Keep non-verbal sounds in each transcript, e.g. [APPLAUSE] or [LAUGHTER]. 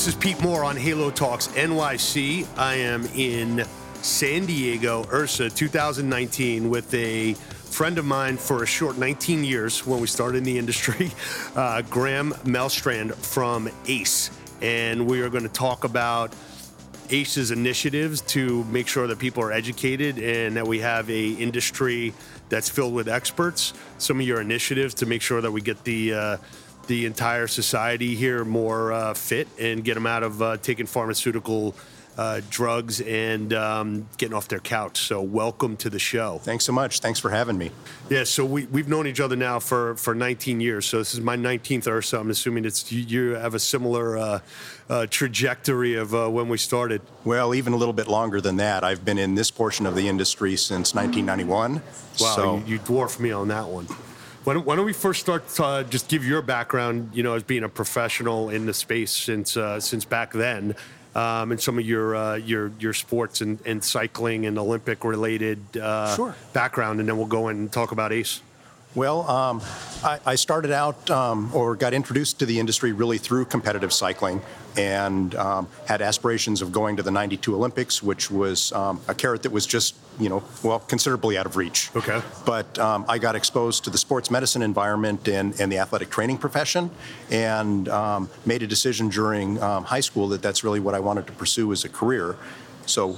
This is Pete Moore on Halo Talks NYC. I am in San Diego, IHRSA 2019, with a friend of mine for a short 19 years when we started in the industry, [LAUGHS] uh, Graham Melstrand from ACE. And we are going to talk about ACE's initiatives to make sure that people are educated and that we have a industry that's filled with experts. Some of your initiatives to make sure that we get the uh, the entire society here more uh, fit and get them out of uh, taking pharmaceutical uh, drugs and um, getting off their couch. So, welcome to the show. Thanks so much. Thanks for having me. Yeah, so we, we've known each other now for, for 19 years. So, this is my 19th or so. I'm assuming it's you, you have a similar uh, uh, trajectory of uh, when we started. Well, even a little bit longer than that. I've been in this portion of the industry since 1991. Wow, so. you, you dwarf me on that one. Why don't, why don't we first start to uh, just give your background, you know, as being a professional in the space since uh, since back then, um, and some of your uh, your your sports and, and cycling and Olympic related uh, sure. background, and then we'll go in and talk about ACE. Well, um, I, I, started out um, or got introduced to the industry really through competitive cycling and um, had aspirations of going to the 92 Olympics, which was um, a carrot that was just, you know, well, considerably out of reach. Okay. But um, I got exposed to the sports medicine environment and, and the athletic training profession and um, made a decision during high school that that's really what I wanted to pursue as a career. So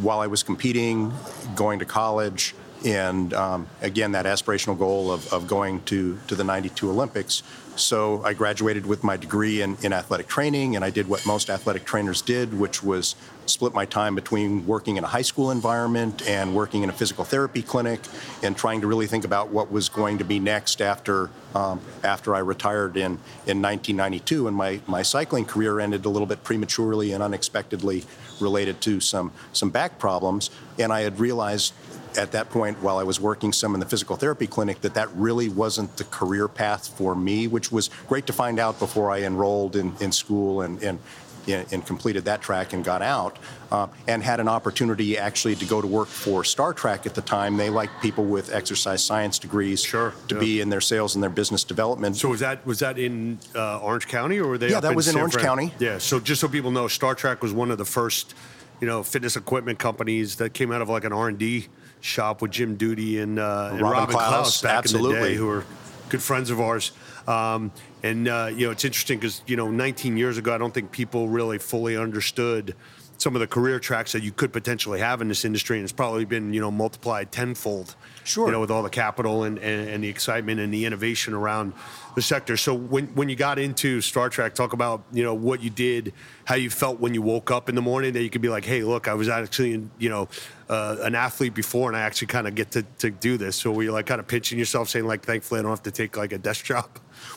while I was competing, going to college, and um, again, that aspirational goal of, of going to, to the 92 Olympics. So I graduated with my degree in, in athletic training, and I did what most athletic trainers did, which was split my time between working in a high school environment and working in a physical therapy clinic, and trying to really think about what was going to be next after um, after I retired in, in 1992. And my, my cycling career ended a little bit prematurely and unexpectedly related to some some back problems, and I had realized at that point, while I was working some in the physical therapy clinic, that that really wasn't the career path for me, which was great to find out before I enrolled in, in school and, and, and completed that track and got out, uh, and had an opportunity actually to go to work for Star Trac at the time. They liked people with exercise science degrees sure, to yeah. be in their sales and their business development. So was that was that in uh, Orange County or were they? Yeah, that in was in San Orange Fran? County. Yeah. So just so people know, Star Trac was one of the first, you know, fitness equipment companies that came out of like an R and D shop with Jim Duty and, uh, and Robin, Robin Klaus, back absolutely. in the day, who were good friends of ours. Um, and uh, you know, it's interesting because you know, 19 years ago, I don't think people really fully understood some of the career tracks that you could potentially have in this industry, and it's probably been you know multiplied tenfold. Sure. You know, with all the capital and, and, and the excitement and the innovation around the sector. So when when you got into Star Trac, talk about you know what you did, how you felt when you woke up in the morning, that you could be like, hey, look, I was actually you know uh, an athlete before, and I actually kind of get to, to do this. So were you like kind of pinching yourself, saying like, thankfully, I don't have to take like a desk job.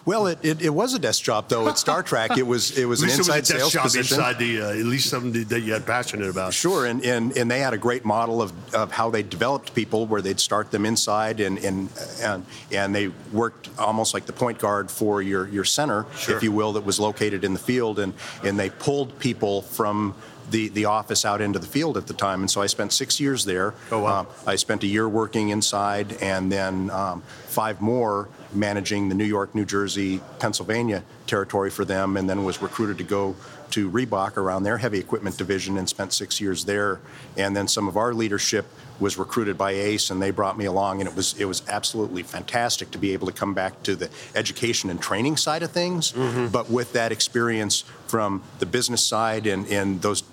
Well, it, it, it, was a desk job though at Star Trac. It was it was [LAUGHS] an inside was sales job position. Inside the uh, at least something that you had passionate about. Sure, and, and and they had a great model of, of how they developed people, where they'd start them inside, and and and and they worked almost like the point guard for your your center, sure. if you will, that was located in the field, and and they pulled people from the, the office out into the field at the time. And so I spent six years there. Oh, wow. Um, I spent a year working inside and then um, five more managing the New York, New Jersey, Pennsylvania territory for them, and then was recruited to go to Reebok around their heavy equipment division and spent six years there. And then some of our leadership was recruited by ACE, and they brought me along, and it was it was absolutely fantastic to be able to come back to the education and training side of things, mm-hmm. but with that experience from the business side and and those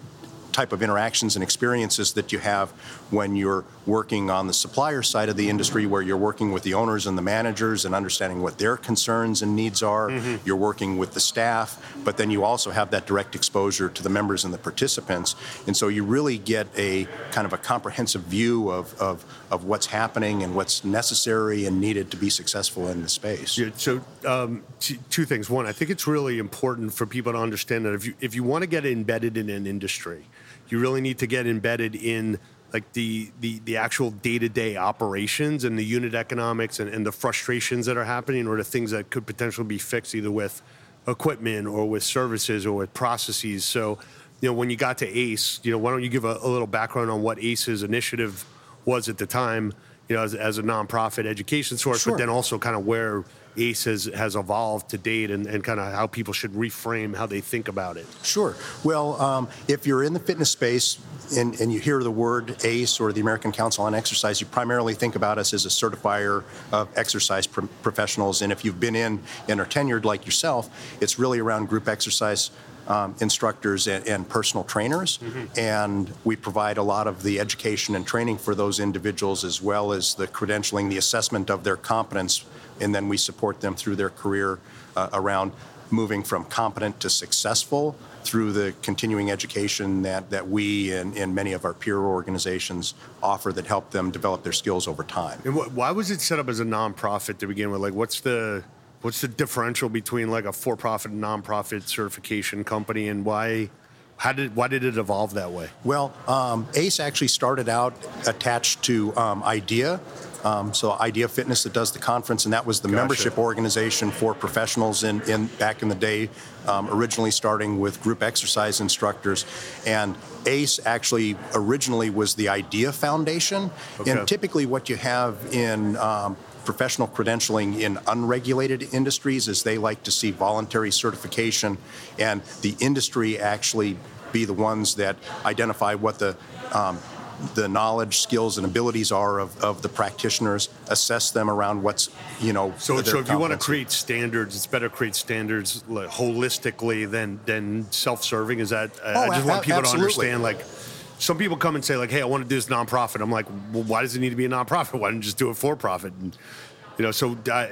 type of interactions and experiences that you have when you're working on the supplier side of the industry, where you're working with the owners and the managers and understanding what their concerns and needs are. Mm-hmm. You're working with the staff, but then you also have that direct exposure to the members and the participants. And so you really get a kind of a comprehensive view of, of, of what's happening and what's necessary and needed to be successful in the space. Yeah, so um, t- two things. One, I think it's really important for people to understand that if you if you want to get embedded in an industry, you really need to get embedded in like the the, the actual day-to-day operations and the unit economics and, and the frustrations that are happening or the things that could potentially be fixed either with equipment or with services or with processes so you know when you got to ace you know why don't you give a, a little background on what ace's initiative was at the time you know as, as a nonprofit education source Sure. but then also kind of where ACE has, has evolved to date and, and kind of how people should reframe how they think about it. Sure. Well, um, if you're in the fitness space and, and, you hear the word ACE or the American Council on Exercise, you primarily think about us as a certifier of exercise pro- professionals. And if you've been in and are tenured like yourself, it's really around group exercise um, instructors and, and, personal trainers. Mm-hmm. And we provide a lot of the education and training for those individuals as well as the credentialing, the assessment of their competence. And then we support them through their career uh, around moving from competent to successful through the continuing education that, that we and, and many of our peer organizations offer that help them develop their skills over time. And wh- why was it set up as a nonprofit to begin with? Like, what's the What's the differential between like a for-profit and nonprofit certification company, and why? How did why did it evolve that way? Well, um, ACE actually started out attached to um, IDEA, um, so Idea Fitness that does the conference, and that was the gotcha. membership organization for professionals in, in back in the day, um, originally starting with group exercise instructors. And ACE actually originally was the Idea Foundation, okay. and typically what you have in um, professional credentialing in unregulated industries is they like to see voluntary certification and the industry actually be the ones that identify what the um, the knowledge, skills, and abilities are of, of the practitioners, assess them around what's, you know. So, so if you want to create standards, it's better to create standards like, holistically than than self-serving. Is that? Uh, oh, I just want people absolutely. to understand, like, some people come and say like, "Hey, I want to do this nonprofit." I'm like, "Well, why does it need to be a nonprofit? Why don't you just do it for profit?" And you know, so I,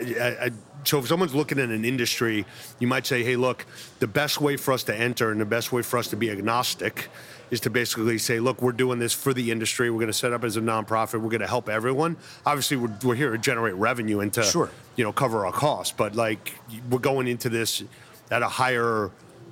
I, so if someone's looking at an industry, you might say, "Hey, look, the best way for us to enter and the best way for us to be agnostic." is to basically say, look, we're doing this for the industry. We're going to set up as a nonprofit. We're going to help everyone. Obviously, we're, we're here to generate revenue and to, sure. you know, cover our costs. But like, we're going into this at a higher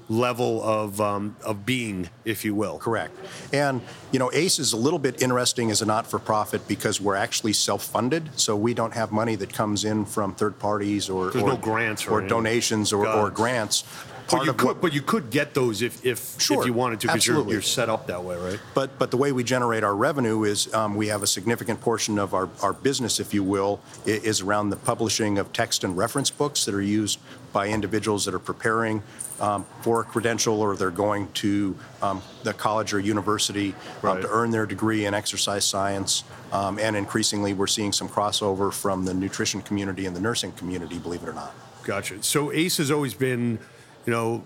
level of um, of being, if you will. Correct. And you know, ACE is a little bit interesting as a not-for-profit because we're actually self-funded, so we don't have money that comes in from third parties or There's or, no grants or, or donations or, or grants. Part but you, could, what, but you could get those if if, sure, if you wanted to because you're, you're set up that way, right? But but the way we generate our revenue is um, we have a significant portion of our, our business, if you will, is around the publishing of text and reference books that are used by individuals that are preparing um, for a credential or they're going to um, the college or university um, right. to earn their degree in exercise science. Um, and increasingly, we're seeing some crossover from the nutrition community and the nursing community, believe it or not. Gotcha. So ACE has always been, you know,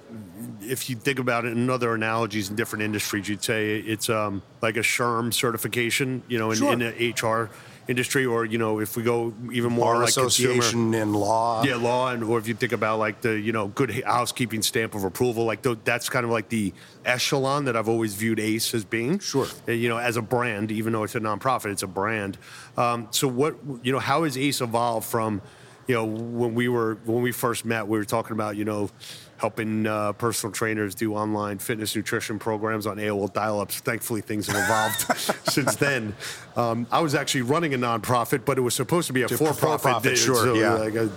if you think about it in other analogies in different industries, you'd say it's um, like a SHRM certification, you know, in, sure. in the HR industry, or you know, if we go even more Bar like association consumer, in law, yeah, law, and or if you think about like the you know good housekeeping stamp of approval, like the, that's kind of like the echelon that I've always viewed ACE as being. Sure, you know, as a brand, even though it's a nonprofit, it's a brand. Um, so what you know, how has ACE evolved from? You know, when we were when we first met, we were talking about you know helping uh, personal trainers do online fitness nutrition programs on AOL dial-ups. Thankfully, things have evolved [LAUGHS] since then. Um, I was actually running a nonprofit, but it was supposed to be a for-profit. For-profit, sure, so, yeah. Like, I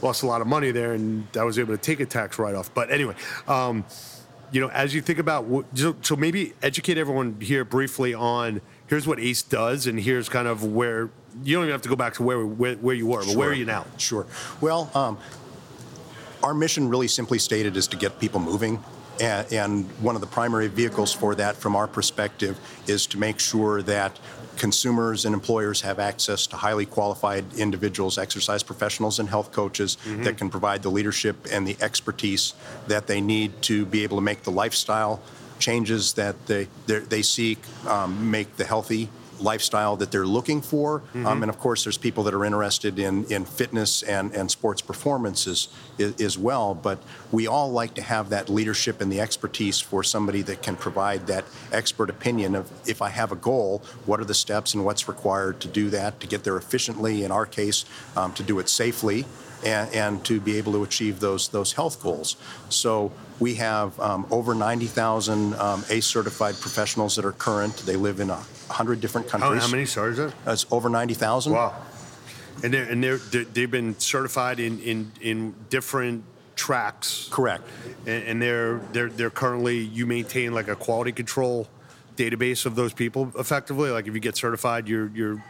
lost a lot of money there, and I was able to take a tax write-off. But anyway. Um, you know, as you think about, so maybe educate everyone here briefly on here's what ACE does, and here's kind of where you don't even have to go back to where where, where you were, but where are you now? Sure. Well, um, our mission, really simply stated, is to get people moving. And, and one of the primary vehicles for that, from our perspective, is to make sure that consumers and employers have access to highly qualified individuals, exercise professionals, and health coaches mm-hmm. that can provide the leadership and the expertise that they need to be able to make the lifestyle changes that they they seek, um, make the healthy lifestyle that they're looking for. Mm-hmm. Um, and of course, there's people that are interested in, in fitness and, and sports performances as, as well. But we all like to have that leadership and the expertise for somebody that can provide that expert opinion of if I have a goal, what are the steps and what's required to do that, to get there efficiently, in our case, um, to do it safely. And, and, to be able to achieve those those health goals. So we have um, over 90,000 um, ACE certified professionals that are current. They live in a 100 different countries. How, how many stars are there? It's over 90,000. Wow. And, they're, and they're, they've been certified in, in, in different tracks. Correct. And, and they're, they're, they're currently, you maintain like a quality control database of those people effectively? Like if you get certified, you're, you're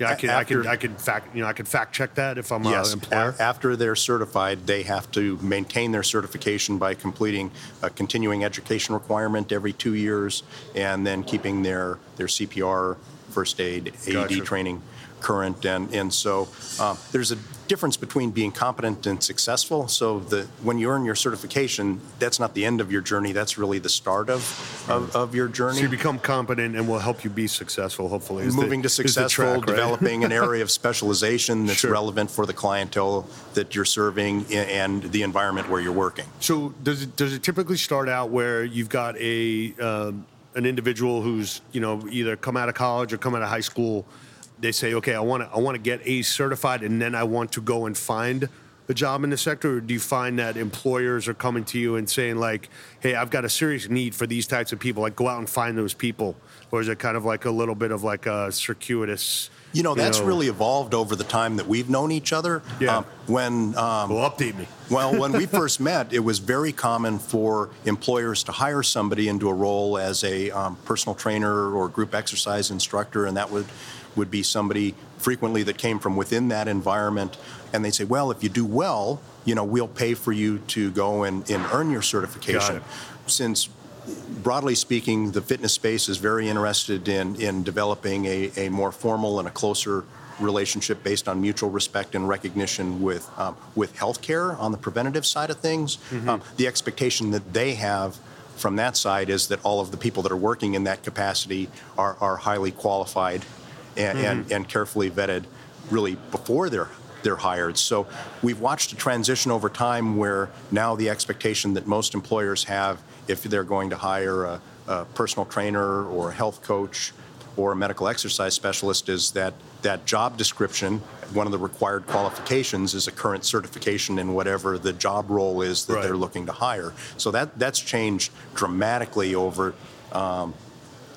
Yeah, I can, I after- can, I can fact, you know, I can fact check that if I'm Yes, an employer. a- after they're certified, they have to maintain their certification by completing a continuing education requirement every two years, and then keeping their, their CPR, first aid, AED Gotcha. training current. And, and so um, there's a difference between being competent and successful. So the, when you earn your certification, that's not the end of your journey, that's really the start of, of, of your journey. so you become competent and will help you be successful. Hopefully, is the- moving to successful, track, right? developing an area of specialization [LAUGHS] that's Sure. relevant for the clientele that you're serving and the environment where you're working. So does it does it typically start out where you've got a um, an individual who's you know either come out of college or come out of high school? They say, okay, I want to I want to get A certified, and then I want to go and find a job in the sector. Or do you find that employers are coming to you and saying like, hey, I've got a serious need for these types of people. Like, go out and find those people, or is it kind of like a little bit of like a circuitous? You know, that's really evolved over the time that we've known each other. Yeah. Um, when um, Well, update me. [LAUGHS] Well, when we [LAUGHS] first met, it was very common for employers to hire somebody into a role as a um, personal trainer or group exercise instructor, and that would would be somebody frequently that came from within that environment. And they'd say, "Well, if you do well, you know, we'll pay for you to go and, and earn your certification." Since broadly speaking, the fitness space is very interested in, in developing a, a more formal and a closer relationship based on mutual respect and recognition with, um, with healthcare on the preventative side of things. Um, the expectation that they have from that side is that all of the people that are working in that capacity are, are highly qualified and, and, and carefully vetted really before they're they're hired. So we've watched a transition over time where now the expectation that most employers have if they're going to hire a, a personal trainer or a health coach or a medical exercise specialist is that that job description, one of the required qualifications is a current certification in whatever the job role is that Right. they're looking to hire. So that that's changed dramatically over um,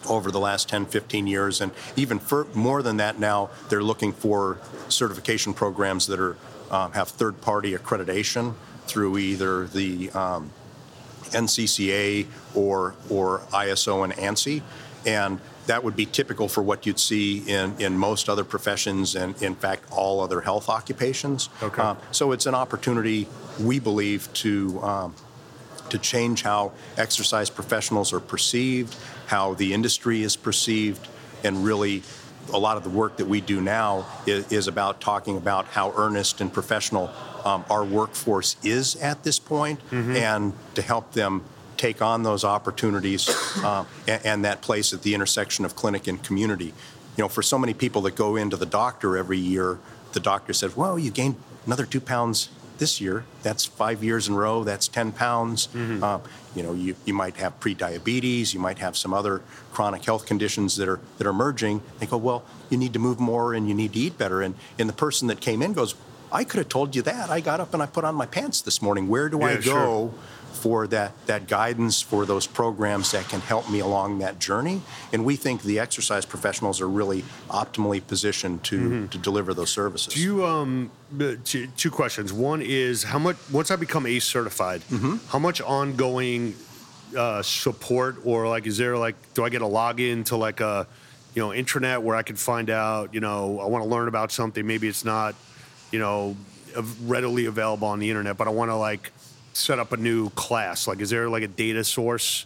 over the last 10, 15 years. And even for, more than that now, they're looking for certification programs that are, um, have third-party accreditation through either the um, NCCA or, or ISO and ANSI. And that would be typical for what you'd see in, in most other professions and, in fact, all other health occupations. Okay. Um, so it's an opportunity, we believe, to um, to change how exercise professionals are perceived, how the industry is perceived, and really a lot of the work that we do now is, is about talking about how earnest and professional um, our workforce is at this point and to help them take on those opportunities uh, and, and that place at the intersection of clinic and community. You know, for so many people that go into the doctor every year, the doctor says, well, you gained another two pounds this year. That's five years in a row. That's 10 pounds. Uh, you know, you, you might have pre-diabetes. You might have some other chronic health conditions that are that are emerging. They go, well, you need to move more and you need to eat better. And and the person that came in goes, I could have told you that. I got up and I put on my pants this morning. Where do I go? sure. For that, that guidance, for those programs that can help me along that journey. And we think the exercise professionals are really optimally positioned to, to deliver those services. Do you um two, two questions. One is how much once I become ACE certified, Mm-hmm. how much ongoing uh, support or like is there like do I get a login to like a you know intranet where I can find out you know I want to learn about something maybe it's not you know readily available on the internet but I want to like set up a new class like is there like a data source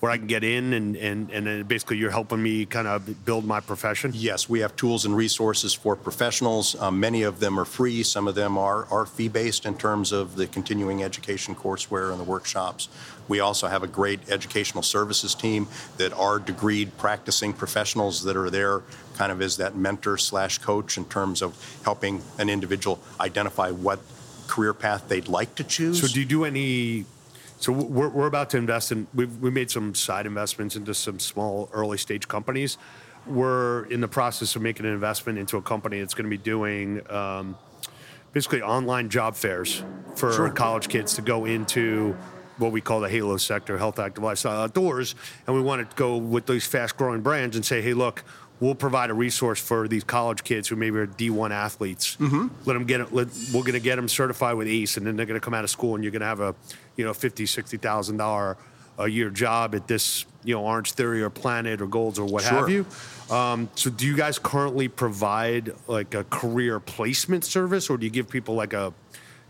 where I can get in and and and then basically you're helping me kind of build my profession? Yes, we have tools and resources for professionals. Um, many of them are free. Some of them are, are fee based in terms of the continuing education courseware and the workshops. We also have a great educational services team that are degreed practicing professionals that are there kind of as that mentor slash coach in terms of helping an individual identify what career path they'd like to choose. So do you do any? So we're, we're about to invest in. We've we made some side investments into some small early stage companies. We're in the process of making an investment into a company that's going to be doing um, basically online job fairs for Sure. college kids to go into what we call the Halo sector, health, active lifestyle, outdoors, and we want to go with these fast growing brands and say, hey, look. We'll provide a resource for these college kids who maybe are D1 athletes. Mm-hmm. Let them get. Let, we're going to get them certified with ACE, and then they're going to come out of school, and you're going to have a, you know, fifty, sixty thousand dollar a year job at this you know Orange Theory or Planet or Golds or what Sure. have you. Um, so do you guys currently provide like a career placement service, or do you give people like a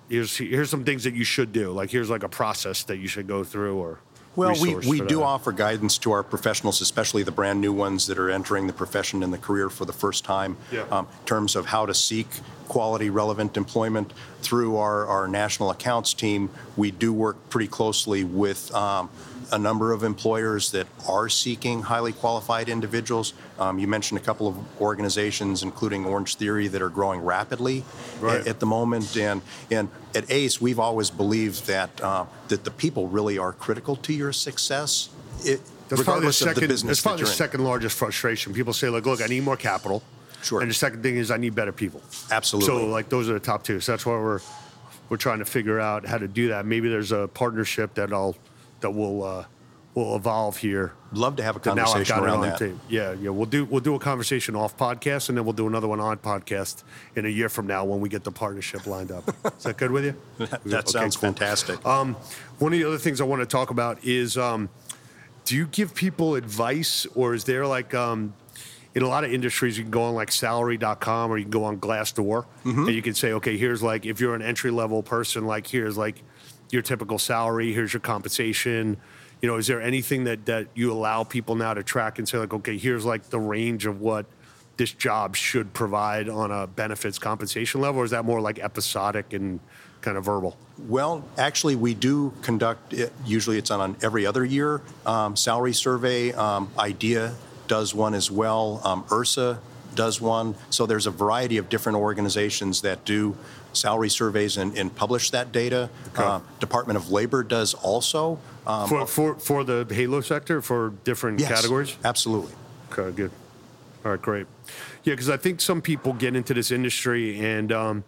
here's here's some things that you should do, like here's like a process that you should go through, or Well, we, we do offer guidance to our professionals, especially the brand new ones that are entering the profession and the career for the first time, Yeah. um, in terms of how to seek quality, relevant employment. Through our, our national accounts team, we do work pretty closely with um, a number of employers that are seeking highly qualified individuals. Um, you mentioned a couple of organizations, including Orange Theory, that are growing rapidly Right. at the moment. And and at ACE, we've always believed that uh, that the people really are critical to your success. It, That's probably the second. the business that's probably that the you're in. second largest frustration. People say like, look, I need more capital. Sure. And the second thing is I need better people. Absolutely. So like those are the top two. So that's why we're we're trying to figure out how to do that. Maybe there's a partnership that I'll that will uh, will evolve here. Love to have a That conversation around that. tape. Yeah, yeah. We'll do we'll do a conversation off podcast, and then we'll do another one on podcast in a year from now when we get the partnership lined up. [LAUGHS] Is that good with you? [LAUGHS] That Okay, sounds cool. fantastic. Um, one of the other things I want to talk about is um, do you give people advice or is there like um, in a lot of industries you can go on like salary.com or you can go on Glassdoor Mm-hmm. and you can say, okay, here's like if you're an entry level person, like here's like your typical salary, here's your compensation. You know, is there anything that that you allow people now to track and say like, okay, here's like the range of what this job should provide on a benefits compensation level, or is that more like episodic and kind of verbal? Well, actually, we do conduct it. Usually, it's on an every other year um, salary survey. Um, IDEA does one as well. Um, IHRSA does one. So there's a variety of different organizations that do salary surveys and, and publish that data. Okay. Uh, Department of Labor does also. Um, for, for for the Halo sector for different yes, categories. Absolutely. Okay, good. All right, great. Yeah, because I think some people get into this industry and um,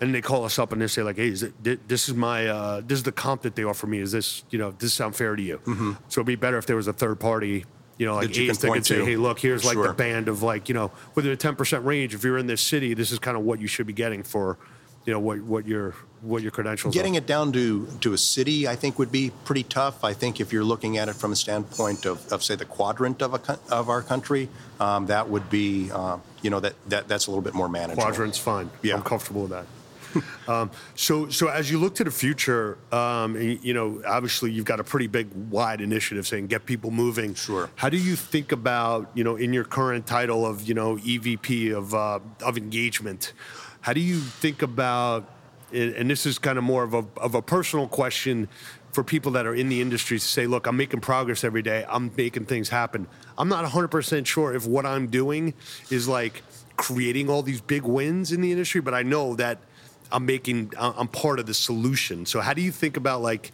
and they call us up and they say like, "Hey, is it, this is my uh, this is the comp that they offer me. Is this you know does this sound fair to you?" So it'd be better if there was a third party. You know, like. That you can that could say, to. "Hey, look, here's like the band of like you know within a ten percent range. If you're in this city, this is kind of what you should be getting for, you know, what what your what your credentials. Are. Getting are. it down to, to a city, I think, would be pretty tough. I think if you're looking at it from a standpoint of, of say, the quadrant of, a, of our country, um, that would be, uh, you know, that, that that's a little bit more manageable. quadrants fine Yeah. i'm comfortable with that [LAUGHS] um, so so as you look to the future um, and, you know obviously you've got a pretty big wide initiative saying get people moving Sure. how do you think about you know in your current title of you know evp of uh, of engagement how do you think about and and this is kind of more of a, of a personal question for people that are in the industry to say, look, I'm making progress every day. I'm making things happen. I'm not 100% sure if what I'm doing is like creating all these big wins in the industry, but I know that I'm making, I'm part of the solution. So how do you think about like,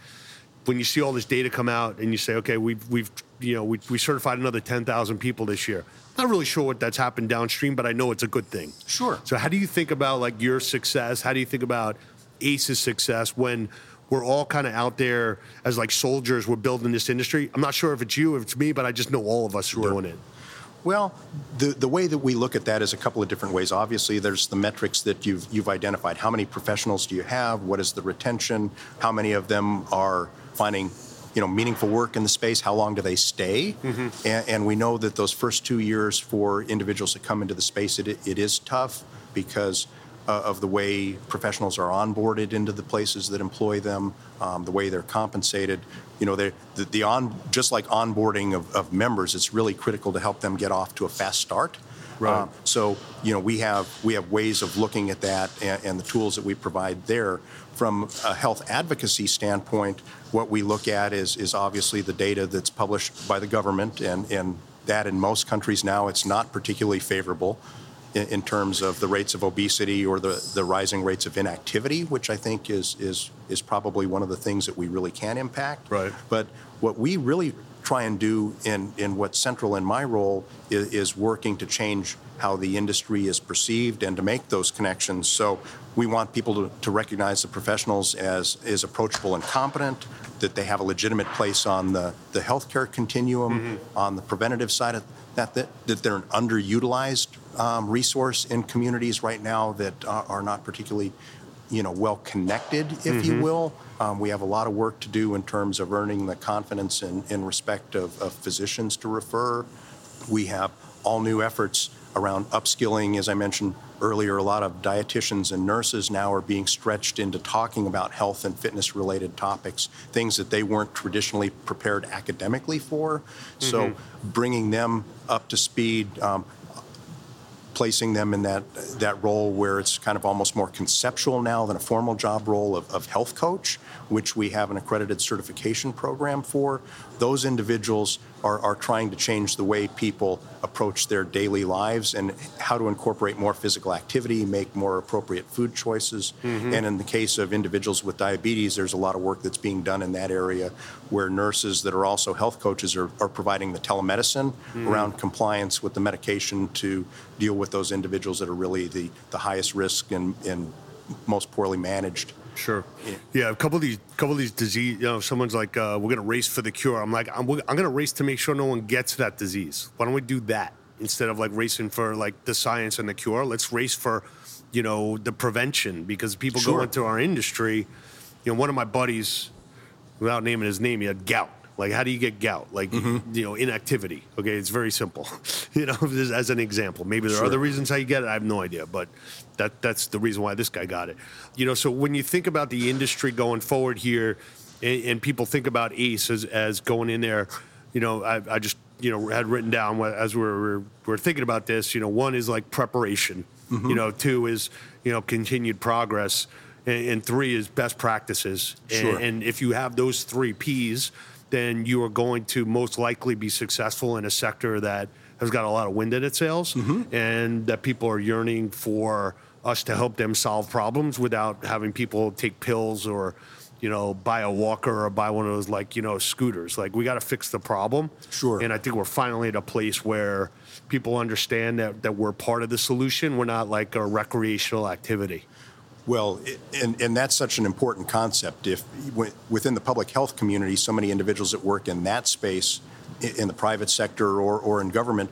when you see all this data come out and you say, okay, we've, we've you know, we, we certified another 10,000 people this year. Not really sure what that's happened downstream, but I know it's a good thing. Sure. So how do you think about like your success? How do you think about Ace's success when we're all kind of out there as like soldiers? We're building this industry. I'm not sure if it's you, if it's me, but I just know all of us are doing it. Well, the, the way that we look at that is a couple of different ways. Obviously, there's the metrics that you've, you've identified. How many professionals do you have? What is the retention? How many of them are finding you know, meaningful work in the space? How long do they stay? And, and we know that those first two years for individuals that come into the space, it, it is tough because uh, of the way professionals are onboarded into the places that employ them, um, the way they're compensated. You know, the, the on just like onboarding of, of members, it's really critical to help them get off to a fast start. Right. Um, so, you know, we have we have ways of looking at that and, and the tools that we provide there. From a health advocacy standpoint, what we look at is is obviously the data that's published by the government, and and that in most countries now it's not particularly favorable in, in terms of the rates of obesity or the, the rising rates of inactivity, which I think is is is probably one of the things that we really can impact. Right. But what we really try and do in, in what's central in my role is, is working to change how the industry is perceived and to make those connections. So we want people to, to recognize the professionals as, as approachable and competent, that they have a legitimate place on the, the healthcare continuum, mm-hmm. on the preventative side of that, that, that they're an underutilized um, resource in communities right now that are, are not particularly you know, well connected, if you will. Um, we have a lot of work to do in terms of earning the confidence and, and respect of, of physicians to refer. We have all new efforts around upskilling, as I mentioned earlier. A lot of dietitians and nurses now are being stretched into talking about health and fitness related topics, things that they weren't traditionally prepared academically for. So, bringing them up to speed, um, placing them in that that role where it's kind of almost more conceptual now than a formal job role of, of health coach, which we have an accredited certification program for. Those individuals are, are trying to change the way people approach their daily lives and how to incorporate more physical activity, make more appropriate food choices. Mm-hmm. And in the case of individuals with diabetes, there's a lot of work that's being done in that area where nurses that are also health coaches are, are providing the telemedicine mm-hmm. around compliance with the medication to deal with those individuals that are really the, the highest risk and, and most poorly managed. Sure. Yeah. a couple of these, couple of these disease. You know, someone's like, uh, "We're gonna race for the cure." I'm like, I'm, I'm gonna race to make sure no one gets that disease. Why don't we do that instead of like racing for like the science and the cure? Let's race for, you know, the prevention because people go into our industry. You know, one of my buddies, without naming his name, he had gout. Like, how do you get gout? Like, Mm-hmm. you know, inactivity. Okay, it's very simple. [LAUGHS] you know, [LAUGHS] as an example. Maybe there are other reasons how you get it. I have no idea, but that that's the reason why this guy got it. You know, so when you think about the industry going forward here, and, and people think about Ace as, as going in there, you know, I, I just you know had written down as we're we were thinking about this. You know, one is like preparation. You know, two is you know continued progress, and, and three is best practices. And- Sure. and if you have those three P's, then you are going to most likely be successful in a sector that has got a lot of wind in its sails mm-hmm. and that people are yearning for us to help them solve problems without having people take pills or you know buy a walker or buy one of those like you know scooters. Like we got to fix the problem. Sure. and i think we're finally at a place where people understand that, that we're part of the solution. We're not like a recreational activity Well, and, and that's such an important concept. If within the public health community, so many individuals that work in that space, in the private sector or, or in government,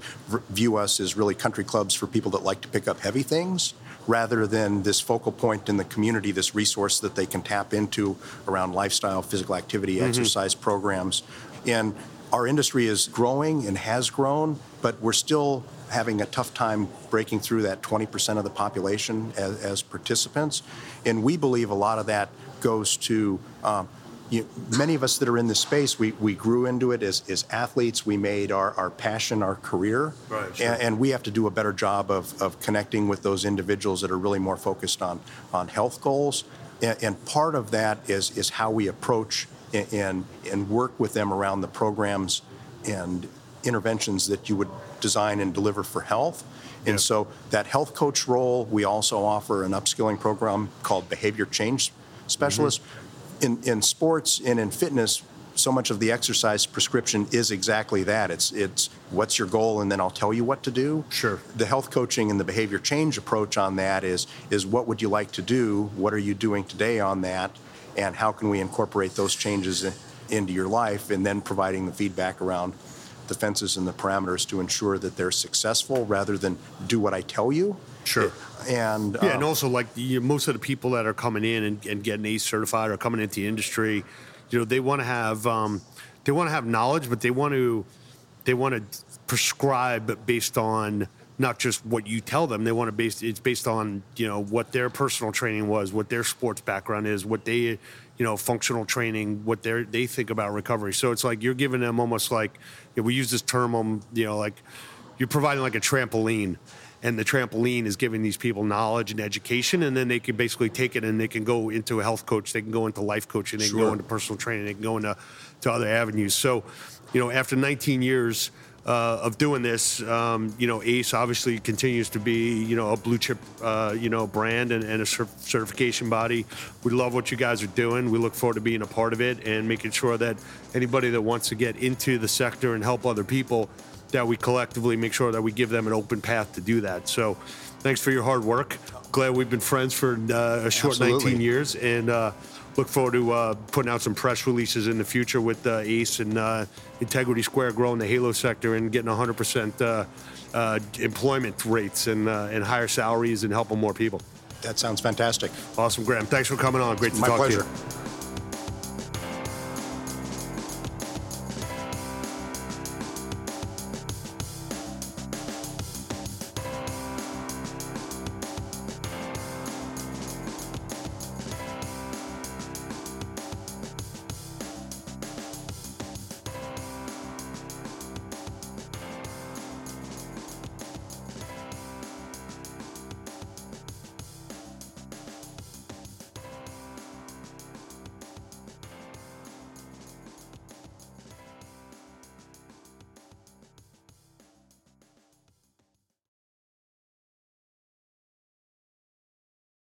view us as really country clubs for people that like to pick up heavy things, rather than this focal point in the community, this resource that they can tap into around lifestyle, physical activity, mm-hmm. exercise programs. And our industry is growing and has grown, but we're still having a tough time breaking through that 20% of the population as, as participants. And we believe a lot of that goes to um, you, many of us that are in this space, we, we grew into it as, as athletes. We made our, our passion our career. Right, sure. And, and we have to do a better job of, of connecting with those individuals that are really more focused on, on health goals. And, and part of that is, is how we approach and, and, and work with them around the programs and interventions that you would design and deliver for health. And Yeah. so that health coach role, we also offer an upskilling program called Behavior Change Specialist. Mm-hmm. In, in sports and in fitness, so much of the exercise prescription is exactly that. It's it's what's your goal, and then I'll tell you what to do. Sure. The health coaching and the behavior change approach on that is is what would you like to do? What are you doing today on that? And how can we incorporate those changes in, into your life? And then providing the feedback around the fences and the parameters to ensure that they're successful rather than do what I tell you. Sure. And Yeah, uh, and also like you most of the people that are coming in and, and getting ACE certified or coming into the industry, you know, they want to have um, they want to have knowledge, but they want to they want to prescribe based on not just what you tell them. They want to base it's based on you know what their personal training was, what their sports background is, what they you know functional training, what they they think about recovery. So it's like you're giving them almost like you know, we use this term, um, you know, like you're providing like a trampoline. And the trampoline is giving these people knowledge and education and then they can basically take it and they can go into a health coach they can go into life coaching they can go into personal training they can go into to other avenues. So you know after 19 years uh, of doing this um, you know ace obviously continues to be you know a blue chip uh, you know brand and, and a cer- certification body we love what you guys are doing we look forward to being a part of it and making sure that anybody that wants to get into the sector and help other people that we collectively make sure that we give them an open path to do that. So, thanks for your hard work. Glad we've been friends for uh, a short Absolutely. 19 years, and uh, look forward to uh, putting out some press releases in the future with uh, Ace and uh, Integrity Square growing the Halo sector and getting 100% uh, uh, employment rates and uh, and higher salaries and helping more people. That sounds fantastic. Awesome, Graham. Thanks for coming on. Great to My talk pleasure. to you.